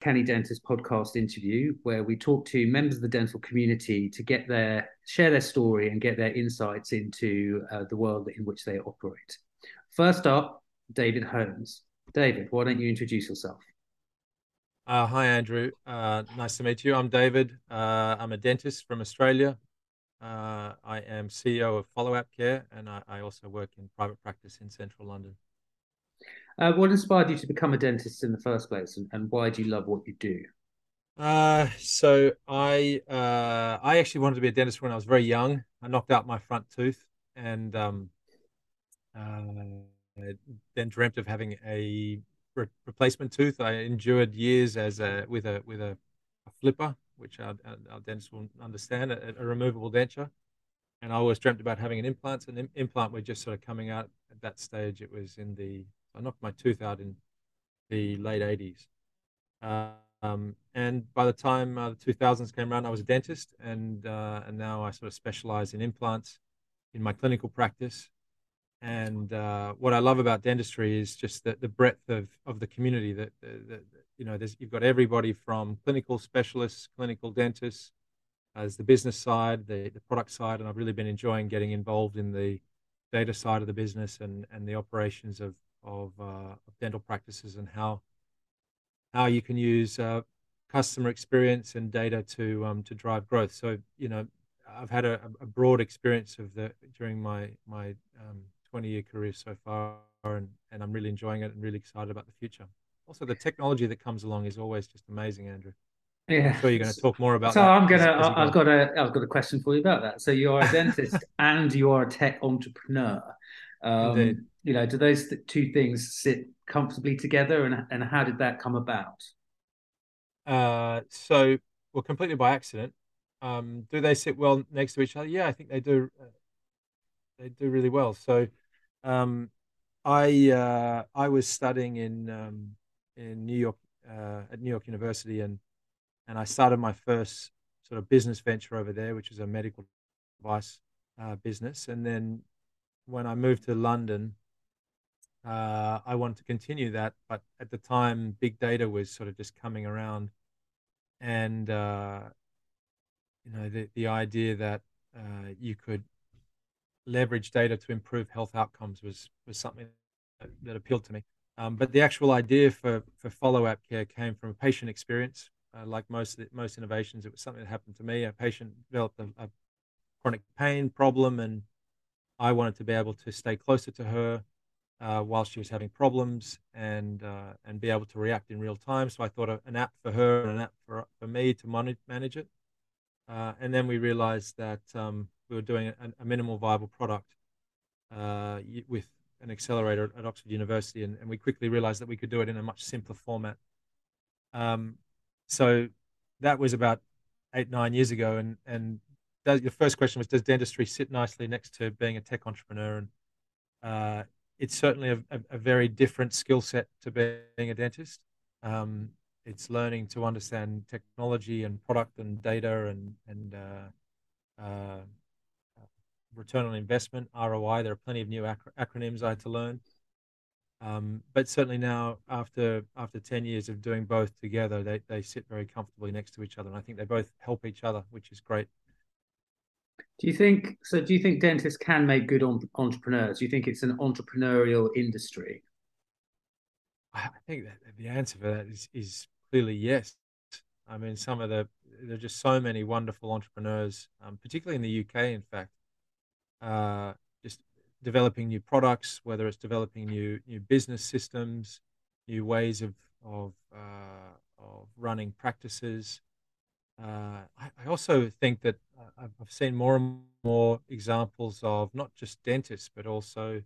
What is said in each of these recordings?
Canny Dentist podcast interview, where we talk to members of the dental community to get their share their story and get their insights into uh, the world in which they operate. First up, David Holmes. David, why don't you introduce yourself? Uh, hi, Andrew. Uh, nice to meet you. I'm David. Uh, I'm a dentist from Australia. Uh, I am CEO of FollowApp Care, and I, I also work in private practice in central London. Uh, what inspired you to become a dentist in the first place, and, and why do you love what you do? Uh, so I uh, I actually wanted to be a dentist when I was very young. I knocked out my front tooth, and um, uh, then dreamt of having a re- replacement tooth. I endured years as a with a with a, a flipper, which our, our, dentists will understand, a, a, removable denture. And I always dreamt about having an implant. An Im- implant were just sort of coming out at that stage. It was in the I knocked my tooth out in the late 80s. Um, and by the time uh, the 2000s came around, I was a dentist, and uh, and now I sort of specialize in implants in my clinical practice. And uh, what I love about dentistry is just the, the breadth of, of the community. That, that you know, there's, you've got everybody from clinical specialists, clinical dentists, as the business side, the, the product side, and I've really been enjoying getting involved in the data side of the business and, and the operations of of, uh, of dental practices and how how you can use uh, customer experience and data to um, to drive growth. So you know, I've had a, a broad experience of the during my my um, 20 year career so far, and and I'm really enjoying it and really excited about the future. Also, the technology that comes along is always just amazing, Andrew. Yeah, I'm sure you're going to talk more about. So I'm gonna. As, as I've got a. I've got a question for you about that. So you are a dentist and you are a tech entrepreneur. Um, you know, do those th- two things sit comfortably together, and and how did that come about? Uh, so, well, completely by accident. Um, do they sit well next to each other? Yeah, I think they do. Uh, they do really well. So, um, I uh, I was studying in um, in New York uh, at New York University, and and I started my first sort of business venture over there, which is a medical device uh, business. And then when I moved to London, uh, I wanted to continue that, but at the time, big data was sort of just coming around, and uh, you know the the idea that uh, you could leverage data to improve health outcomes was was something that, that appealed to me. Um, but the actual idea for for FollowApp Care came from a patient experience. Uh, like most the, most innovations, it was something that happened to me. A patient developed a, a chronic pain problem, and I wanted to be able to stay closer to her uh, while she was having problems and uh, and be able to react in real time. So I thought an app for her and an app for, for me to manage it. Uh, and then we realized that um, we were doing a, a minimal viable product uh, with an accelerator at Oxford University, and, and, we quickly realized that we could do it in a much simpler format. Um, so that was about eight nine years ago, and and that, the first question was, does dentistry sit nicely next to being a tech entrepreneur? And uh, it's certainly a, a, a very different skill set to being a dentist. Um, it's learning to understand technology and product and data and and uh, uh, return on investment ROI. There are plenty of new ac- acronyms I had to learn. Um, but certainly now, after after ten years of doing both together, they, they sit very comfortably next to each other, and I think they both help each other, which is great. Do you think so? Do you think dentists can make good entrepreneurs? Do you think it's an entrepreneurial industry? I think that the answer for that is, is clearly yes. I mean, some of the there are just so many wonderful entrepreneurs, um, particularly in the UK. In fact, uh, just developing new products, whether it's developing new new business systems, new ways of of uh, of running practices. Uh, I, I, also think that uh, I've seen more and more examples of not just dentists, but also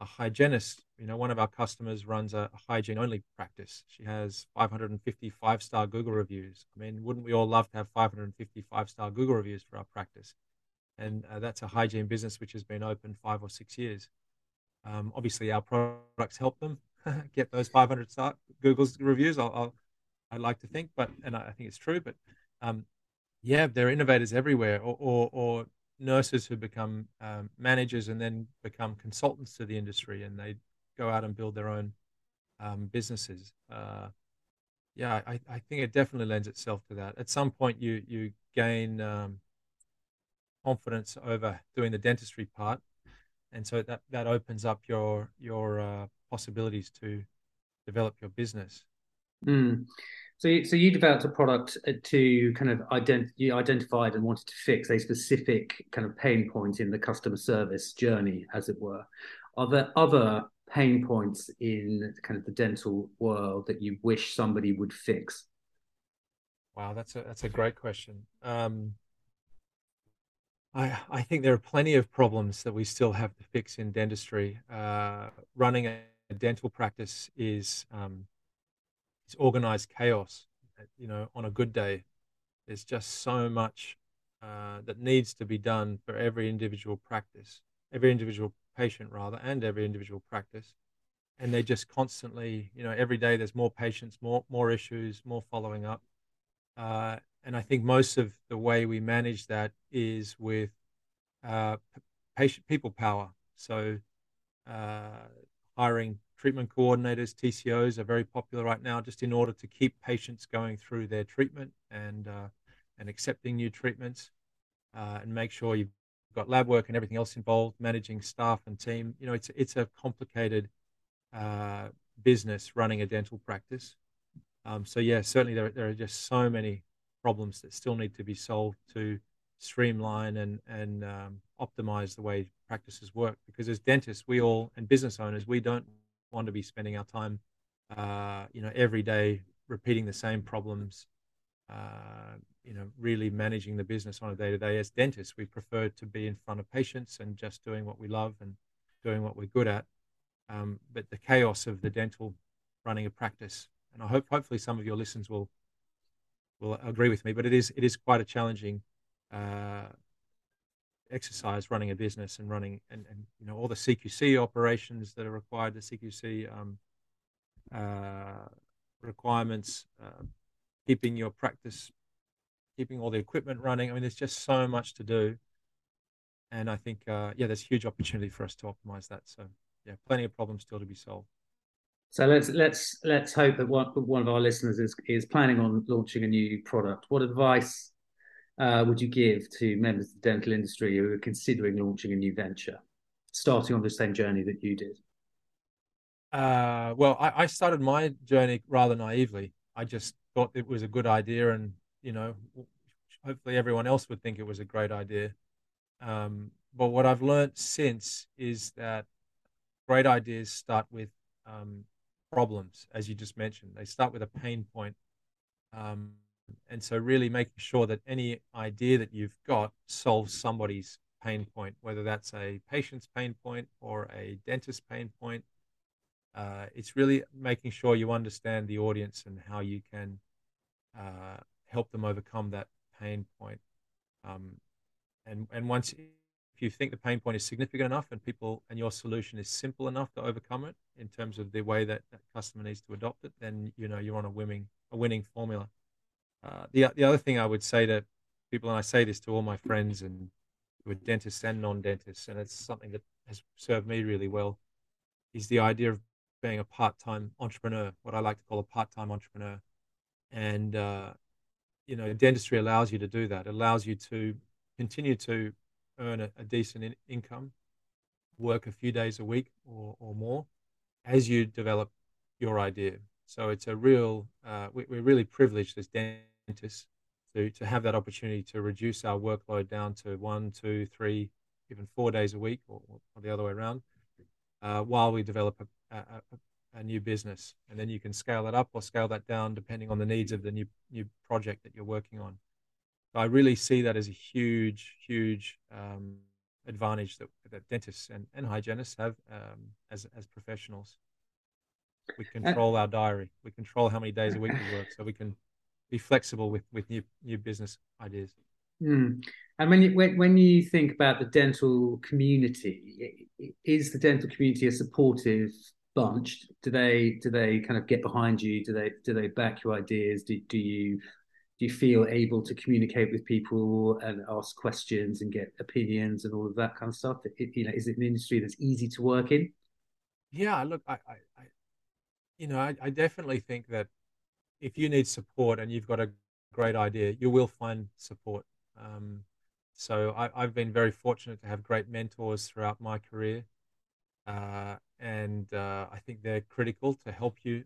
a hygienist. You know, one of our customers runs a, hygiene only practice. She has 550 five star Google reviews. I mean, wouldn't we all love to have 550 five star Google reviews for our practice? And uh, that's a hygiene business which has been open five or six years. Um, obviously, our products help them get those 500 star Google's reviews. I'll, I'll, i like to think, but and I think it's true. But um, yeah, there are innovators everywhere, or, or, or nurses who become um, managers and then become consultants to the industry, and they go out and build their own um, businesses. Uh, yeah, I, I think it definitely lends itself to that. At some point, you you gain um, confidence over doing the dentistry part, and so that that opens up your your uh, possibilities to develop your business. Mm. So, so you developed a product uh, to kind of ident- you identified and wanted to fix a specific kind of pain point in the customer service journey, as it were. Are there other pain points in kind of the dental world that you wish somebody would fix? Wow, that's a that's a great question. Um, I I think there are plenty of problems that we still have to fix in dentistry. Uh, running a, a, dental practice is um, it's organized chaos. You know, on a good day, there's just so much uh, that needs to be done for every individual practice, every individual patient rather, and every individual practice. And they just constantly, you know, every day there's more patients, more more issues, more following up. Uh, and I think most of the way we manage that is with uh, patient people power. So uh, hiring treatment coordinators, TCOs are very popular right now, just in order to keep patients going through their treatment and uh, and accepting new treatments, uh, and make sure you've got lab work and everything else involved, managing staff and team. You know, it's it's a complicated uh, business running a dental practice. Um, so yeah, certainly there there are just so many problems that still need to be solved to streamline and and um, optimize the way practices work. Because as dentists, we all and business owners, we don't want to be spending our time, uh, you know, every day repeating the same problems. Uh, you know, really managing the business on a day to day. As dentists, we prefer to be in front of patients and just doing what we love and doing what we're good at. Um, but the chaos of the dental running a practice, and I hope hopefully some of your listeners will will agree with me, but it is it is quite a challenging uh, exercise running a business and running and, and you know all the CQC operations that are required, the CQC um, uh, requirements, uh, keeping your practice keeping all the equipment running. I mean, there's just so much to do. And I think, uh, yeah, there's huge opportunity for us to optimize that. So, yeah, plenty of problems still to be solved. So let's let's let's hope that one one of our listeners is is planning on launching a new product. What advice uh, would you give to members of the dental industry who are considering launching a new venture, starting on the same journey that you did? Uh, well, I, I started my journey rather naively. I just thought it was a good idea and you know, hopefully everyone else would think it was a great idea. Um, but what I've learned since is that great ideas start with um, problems, as you just mentioned. They start with a pain point. Um, and so, really making sure that any idea that you've got solves somebody's pain point, whether that's a patient's pain point or a dentist's pain point. Uh, it's really making sure you understand the audience and how you can uh, help them overcome that pain point. Um, and and once if you think the pain point is significant enough and people and your solution is simple enough to overcome it in terms of the way that that customer needs to adopt it, then you know you're on a winning a winning formula. Uh, the the other thing I would say to people, and I say this to all my friends and with dentists and non-dentists, and it's something that has served me really well, is the idea of being a part-time entrepreneur, what I like to call a part-time entrepreneur. And uh, you know, dentistry allows you to do that. It allows you to continue to earn a, a decent in- income, work a few days a week or, or more as you develop your idea. So it's a real, uh, we, are really privileged as dentists to, to have that opportunity to reduce our workload down to one, two, three, even four days a week or, or the other way around uh, while we develop a, a, a new business, and then you can scale that up or scale that down depending on the needs of the new new project that you're working on. So I really see that as a huge, huge um, advantage that, that dentists and, and hygienists have um, as as professionals. We control our diary. We control how many days a week we work, so we can be flexible with with new new business ideas. Mm. And when you when, when you think about the dental community, is the dental community a supportive bunch do they do they kind of get behind you do they do they back your ideas do, do you do you feel able to communicate with people and ask questions and get opinions and all of that kind of stuff it, you know is it an industry that's easy to work in yeah look i, I you know I, I definitely think that if you need support and you've got a great idea, you will find support. Um, so I, have been very fortunate to have great mentors throughout my career, uh, and uh, I think they're critical to help you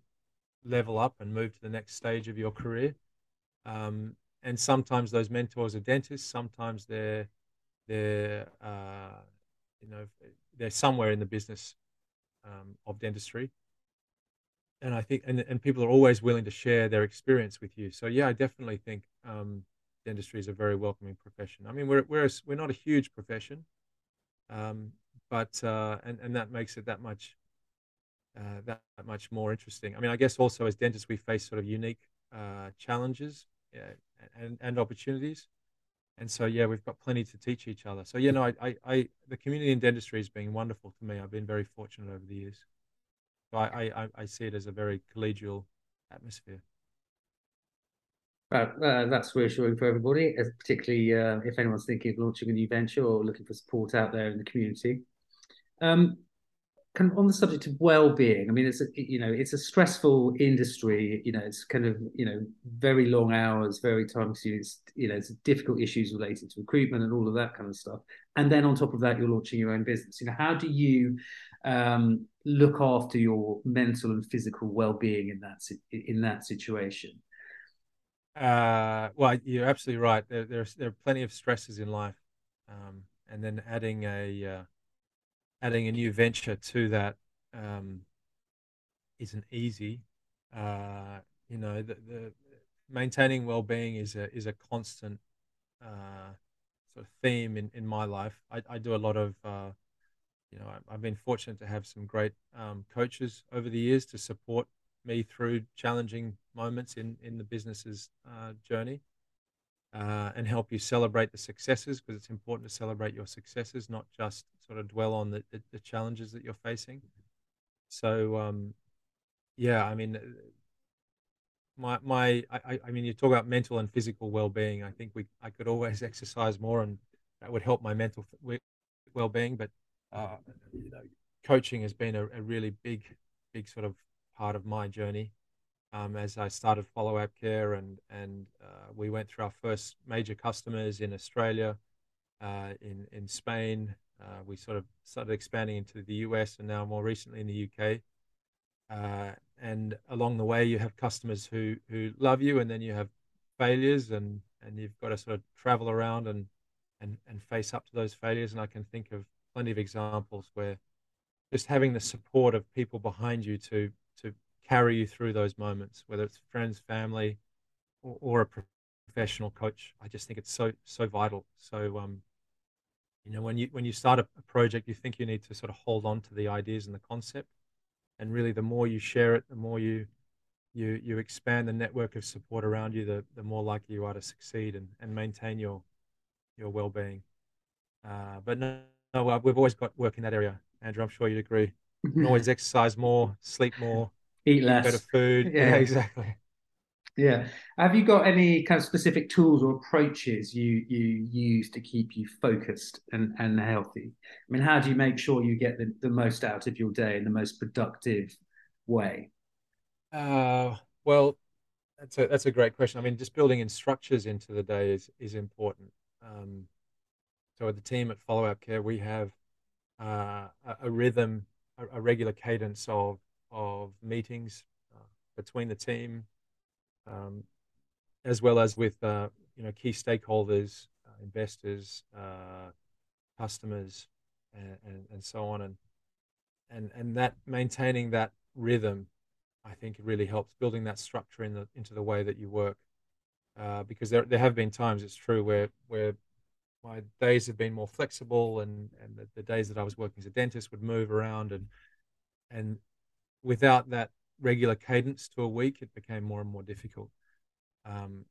level up and move to the next stage of your career. Um, and sometimes those mentors are dentists, sometimes they're they're uh, you know they're somewhere in the business um, of dentistry and I think and, and people are always willing to share their experience with you. So yeah, I definitely think um, dentistry is a very welcoming profession. I mean, we're we're a, we're not a huge profession, um, but uh, and and that makes it that much uh, that, that, much more interesting. I mean, I guess also as dentists we face sort of unique uh, challenges and and opportunities, and so yeah, we've got plenty to teach each other. So you know, I I, I the community in dentistry has been wonderful to me. I've been very fortunate over the years. So I, I, I see it as a very collegial atmosphere. Uh, uh, that's reassuring for everybody, particularly uh, if anyone's thinking of launching a new venture or looking for support out there in the community. Um, kind of on the subject of well-being i mean it's a, you know it's a stressful industry you know it's kind of you know very long hours very time consuming you know it's difficult issues related to recruitment and all of that kind of stuff and then on top of that you're launching your own business you know how do you um, look after your mental and physical well-being in that in that situation uh, well you're absolutely right there, there's there are plenty of stresses in life um, and then adding a uh, adding a new venture to that um, not easy. Uh, you know, the, the, maintaining well-being is a is a constant uh, sort of theme in, in my life. I, I do a lot of, uh, you know, I, have been fortunate to have some great um, coaches over the years to support me through challenging moments in in the business's uh, journey uh, and help you celebrate the successes because it's important to celebrate your successes, not just sort of dwell on the, the, the challenges that you're facing. So, um, yeah, I mean, my my I, I mean, you talk about mental and physical well-being. I think we I could always exercise more, and that would help my mental well-being. But uh, you know, coaching has been a, a really big big sort of part of my journey um, as I started FollowApp Care and and uh, we went through our first major customers in Australia, uh, in in Spain. Uh, we sort of started expanding into the US and now more recently in the UK. Uh, and along the way, you have customers who who love you, and then you have failures, and and you've got to sort of travel around and and and face up to those failures. And I can think of plenty of examples where just having the support of people behind you to to carry you through those moments, whether it's friends, family, or, or a professional coach. I just think it's so so vital. So um, you know, when you when you start a, a project, you think you need to sort of hold on to the ideas and the concept, and really, the more you share it, the more you you you expand the network of support around you, the the more likely you are to succeed and, and maintain your your well being. Uh, but no, no, we've always got work in that area, Andrew. I'm sure you'd agree. always exercise more, sleep more, eat less, better food. Yeah, yeah exactly. Yeah. Have you got any kind of specific tools or approaches you you use to keep you focused and, and healthy? I mean, how do you make sure you get the, the most out of your day in the most productive way? Uh, well, that's a that's a great question. I mean, just building in structures into the day is is important. Um, so with the team at FollowApp Care, we have uh, a, a, rhythm, a, a, regular cadence of of meetings uh, between the team, um, as well as with uh, you know key stakeholders, uh, investors, uh, customers, and, and, and so on, and and and that maintaining that rhythm, I think really helps building that structure in the into the way that you work, uh, because there there have been times it's true where where my days have been more flexible and and the, the days that I was working as a dentist would move around and and without that regular cadence to a week, it became more and more difficult. Um,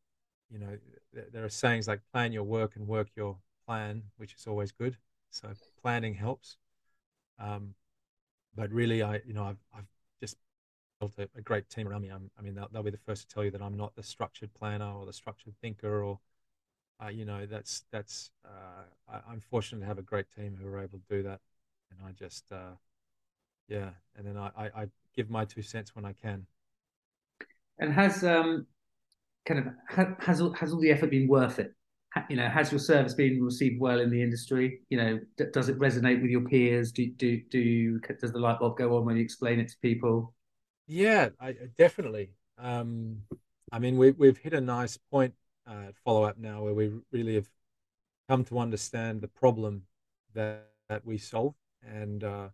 you know, th- there are sayings like plan your work and work your plan, which is always good. So planning helps. Um, but really, I, you know, I've, I've just built a, a great team around me. I'm, i mean, they'll, they'll, be the first to tell you that I'm not the structured planner or the structured thinker or, uh, you know, that's, that's, uh, I, am fortunate to have a great team who are able to do that. And I just, uh, yeah. And then I, I, I give my two cents when I can. And has um, kind of has has all the effort been worth it? You know, has your service been received well in the industry? You know, does it resonate with your peers? Do do do you, does the light bulb go on when you explain it to people? Yeah, I, definitely. Um, I mean, we, we've hit a nice point uh, FollowApp now where we really have come to understand the problem that, that we solve, and uh,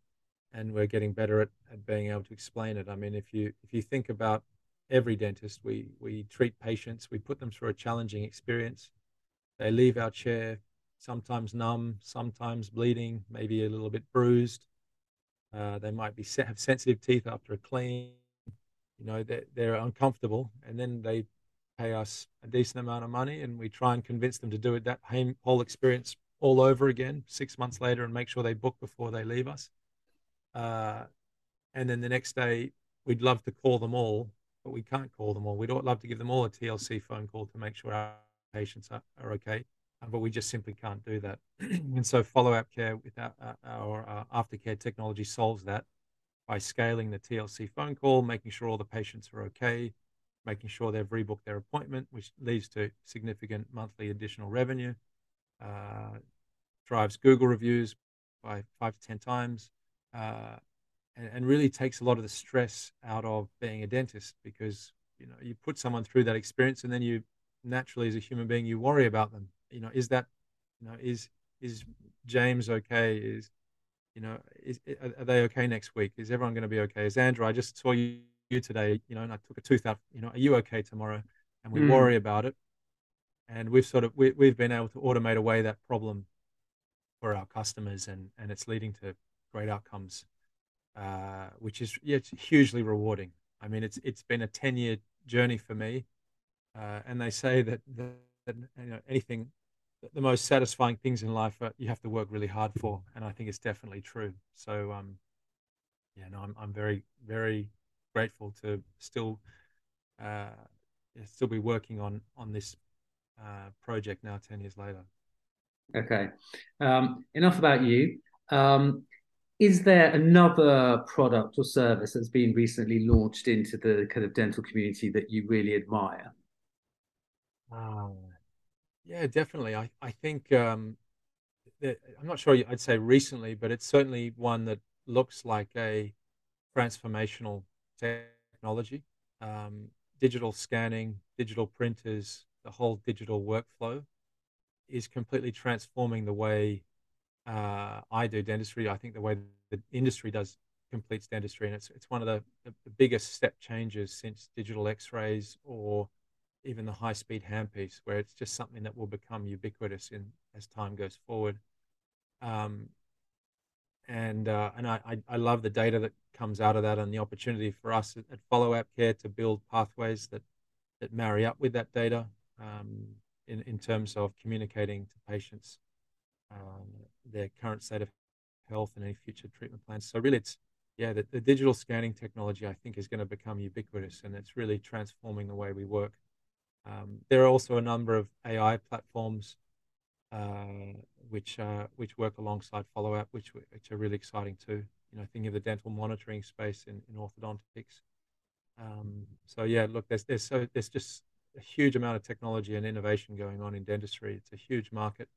and we're getting better at, at being able to explain it. I mean, if you if you think about every dentist, we we treat patients, we put them through a challenging experience. They leave our chair sometimes numb, sometimes bleeding, maybe a little bit bruised. Uh, they might be have sensitive teeth after a clean. You know, they're, they're uncomfortable, and then they pay us a decent amount of money, and we try and convince them to do it that whole experience all over again six months later, and make sure they book before they leave us. Uh, and then the next day, we'd love to call them all, but we can't call them all. We'd love to give them all a TLC phone call to make sure our patients are, are okay, uh, but we just simply can't do that. and so, FollowApp Care with our, our, our aftercare technology solves that by scaling the TLC phone call, making sure all the patients are okay, making sure they've rebooked their appointment, which leads to significant monthly additional revenue, uh, drives Google reviews by five to 10 times, uh, and, and, really takes a lot of the stress out of being a dentist because, you know, you put someone through that experience and then you naturally, as a human being, you worry about them. You know, is that, you know, is, is James okay? Is, you know, is, are they okay next week? Is everyone going to be okay? Is Andrew, I just saw you, you today, you know, and I took a tooth out, you know, are you okay tomorrow? And we mm. worry about it. And we've sort of, we, we've been able to automate away that problem for our customers and, and it's leading to great outcomes, uh, which is, yeah, it's hugely rewarding. I mean, it's, it's been a 10 year journey for me. Uh, and they say that, that, that you know, anything the most satisfying things in life you have to work really hard for, and I think it's definitely true. So, um, yeah, no, I'm I'm very very grateful to still uh, still be working on on this uh, project now, ten years later. Okay, um, enough about you. Um, is there another product or service that's been recently launched into the kind of dental community that you really admire? Um, yeah, definitely. I, I think um, that, I'm not sure I'd say recently, but it's certainly one that looks like a transformational technology. Um, digital scanning, digital printers, the whole digital workflow is completely transforming the way uh, I do dentistry. I think the way the industry does completes dentistry, and it's it's one of the, the biggest step changes since digital X-rays or even the high speed handpiece, where it's just something that will become ubiquitous in as time goes forward. Um, and uh, and I, I love the data that comes out of that and the opportunity for us at, FollowApp Care to build pathways that that marry up with that data um, in in terms of communicating to patients um, their current state of health and any future treatment plans. So really, it's yeah, the, the digital scanning technology I think is going to become ubiquitous, and it's really transforming the way we work. Um, there are also a number of AI platforms which uh, which work alongside FollowApp, which which are really exciting too. You know, thinking of the dental monitoring space in, in orthodontics. Um, so yeah, look, there's there's so there's just a huge amount of technology and innovation going on in dentistry. It's a huge market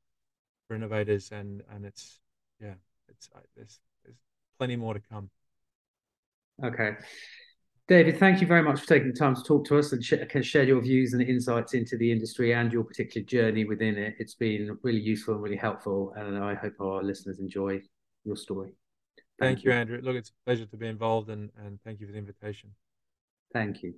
for innovators, and and it's yeah, it's uh, there's there's plenty more to come. Okay. David, thank you very much for taking the time to talk to us and sh- share your views and insights into the industry and your particular journey within it. It's been really useful and really helpful, and I hope our listeners enjoy your story. Thank, thank you, you, Andrew. Look, it's a pleasure to be involved, and, and thank you for the invitation. Thank you.